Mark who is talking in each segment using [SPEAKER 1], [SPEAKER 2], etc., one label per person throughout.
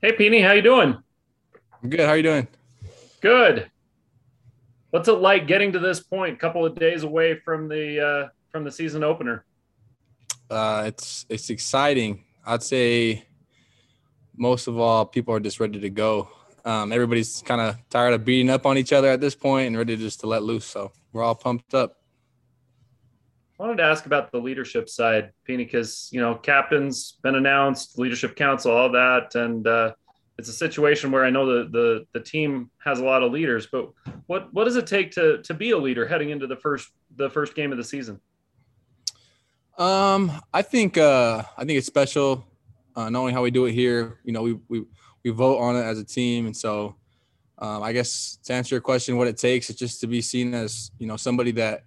[SPEAKER 1] Hey, Peeny, how you doing?
[SPEAKER 2] I'm good. How you doing?
[SPEAKER 1] Good. What's it like getting to this point, a couple of days away from the uh, from the season opener?
[SPEAKER 2] Uh, it's it's exciting. I'd say most of all, people are just ready to go. Um, everybody's kind of tired of beating up on each other at this point and ready just to let loose. So we're all pumped up.
[SPEAKER 1] Wanted to ask about the leadership side, Peeny, because you know, captain's been announced, leadership council, all that, and uh, it's a situation where I know the the the team has a lot of leaders, but what what does it take to to be a leader heading into the first the first game of the season?
[SPEAKER 2] Um, I think uh, I think it's special, uh, knowing how we do it here. You know, we we we vote on it as a team, and so um, I guess to answer your question, what it takes is just to be seen as you know somebody that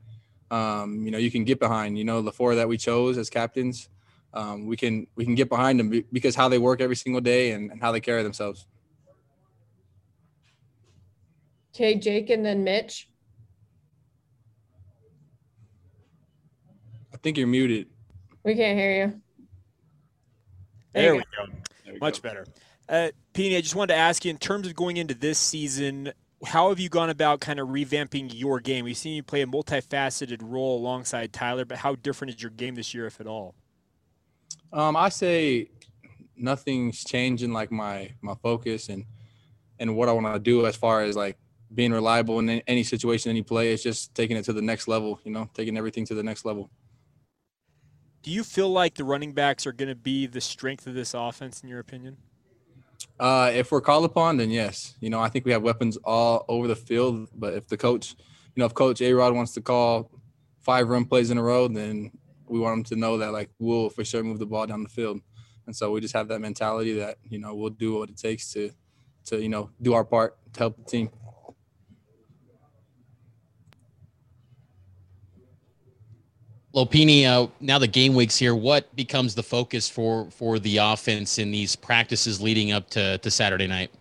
[SPEAKER 2] um, you know you can get behind. You know, the four that we chose as captains um, we can we can get behind them because how they work every single day and, and how they carry themselves.
[SPEAKER 3] Okay, Jake and then Mitch.
[SPEAKER 2] I think you're muted.
[SPEAKER 3] We can't hear you.
[SPEAKER 4] There, we go. There we Much go. better. Uh, Peeny, I just wanted to ask you in terms of going into this season, how have you gone about kind of revamping your game? We've seen you play a multifaceted role alongside Tyler, but how different is your game this year, if at all?
[SPEAKER 2] Um, I say nothing's changing like my my focus and and what I want to do as far as like being reliable in any situation, any play. It's just taking it to the next level. You know, taking everything to the next level.
[SPEAKER 4] Do you feel like the running backs are going to be the strength of this offense, in your opinion?
[SPEAKER 2] Uh, if we're called upon, then yes. You know, I think we have weapons all over the field. But if the coach, you know, if Coach A Rod wants to call five run plays in a row, then we want them to know that like we'll for sure move the ball down the field. And so we just have that mentality that, you know, we'll do what it takes to to, you know, do our part to help the team.
[SPEAKER 5] Lopini, uh, now the game week's here. What becomes the focus for for the offense in these practices leading up to, to Saturday night?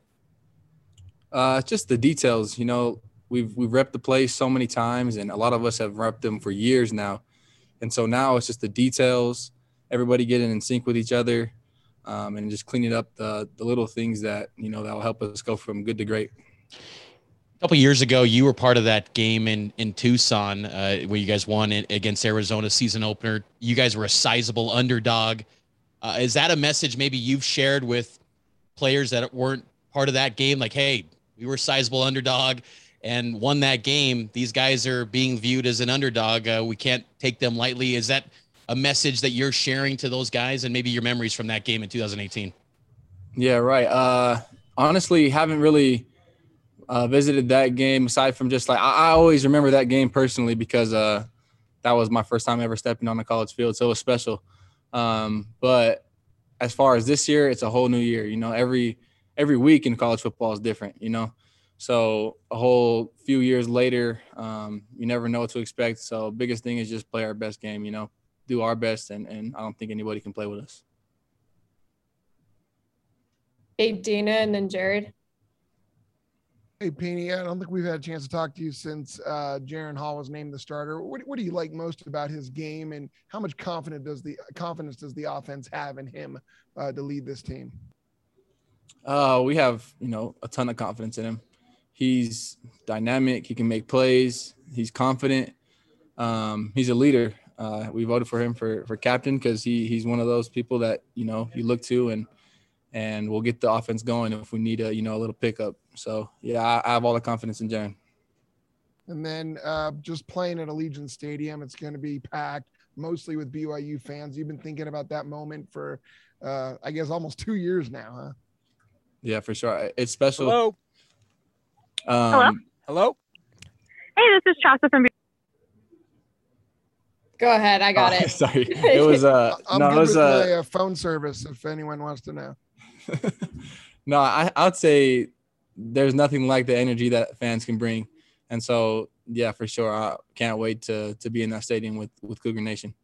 [SPEAKER 2] Uh, just the details. You know, we've we've repped the plays so many times, and a lot of us have repped them for years now. And so now it's just the details, everybody getting in sync with each other, um, and just cleaning up the the little things that you know that will help us go from good to great.
[SPEAKER 5] Couple years ago, you were part of that game in in Tucson uh, where you guys won against Arizona season opener. You guys were a sizable underdog. Uh, is that a message maybe you've shared with players that weren't part of that game? Like, hey, we were a sizable underdog and won that game. These guys are being viewed as an underdog. Uh, we can't take them lightly. Is that a message that you're sharing to those guys and maybe your memories from that game in 2018?
[SPEAKER 2] Yeah, right. Uh, honestly, haven't really uh, visited that game aside from just like I, I, always remember that game personally because uh, that was my first time ever stepping on a college field, so it was special. Um, but as far as this year, it's a whole new year. You know, every every week in college football is different. You know, so a whole few years later, um, you never know what to expect. So biggest thing is just play our best game, you know, do our best, and and I don't think anybody can play with us.
[SPEAKER 3] Hey, Dana, and then Jared.
[SPEAKER 6] Hey, Peeny, I don't think we've had a chance to talk to you since uh, Jaren Hall was named the starter. What, what do you like most about his game, and how much confidence does the confidence does the offense have in him uh, to lead this team?
[SPEAKER 2] Uh, we have you know a ton of confidence in him. He's dynamic. He can make plays. He's confident. Um, he's a leader. Uh, we voted for him for for captain because he he's one of those people that you know you look to and and we'll get the offense going if we need a you know a little pickup. So yeah, I, I have all the confidence in Jaren.
[SPEAKER 6] And then uh, just playing at Allegiant Stadium, it's going to be packed mostly with BYU fans. You've been thinking about that moment for, uh, I guess, almost two years now, huh?
[SPEAKER 2] Yeah, for sure. It's special.
[SPEAKER 4] Hello.
[SPEAKER 7] Um, Hello.
[SPEAKER 4] Hello.
[SPEAKER 7] Hey, this is Chasa from.
[SPEAKER 3] Go ahead, I got
[SPEAKER 2] oh,
[SPEAKER 3] it.
[SPEAKER 2] Sorry, it was uh.
[SPEAKER 6] I'm
[SPEAKER 2] no,
[SPEAKER 6] good
[SPEAKER 2] it was
[SPEAKER 6] with my uh, phone service if anyone wants to know.
[SPEAKER 2] no, I I'd say there's nothing like the energy that fans can bring, and so yeah, for sure, I can't wait to to be in that stadium with with Cougar Nation.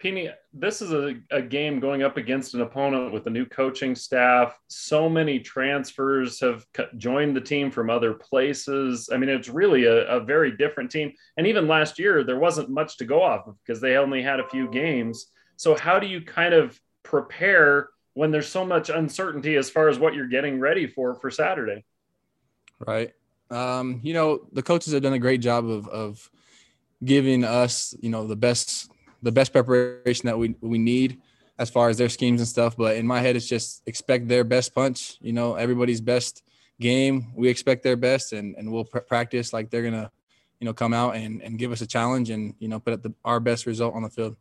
[SPEAKER 1] Peeny, this is a, a game going up against an opponent with a new coaching staff. So many transfers have joined the team from other places. I mean, it's really a, a very different team. And even last year, there wasn't much to go off of because they only had a few games. So, how do you kind of prepare when there's so much uncertainty as far as what you're getting ready for for Saturday?
[SPEAKER 2] Right. Um, you know, the coaches have done a great job of of giving us, you know, the best the best preparation that we we need as far as their schemes and stuff. But in my head, it's just expect their best punch. You know, everybody's best game. We expect their best, and and we'll pr- practice like they're gonna, you know, come out and and give us a challenge and you know put up the, our best result on the field.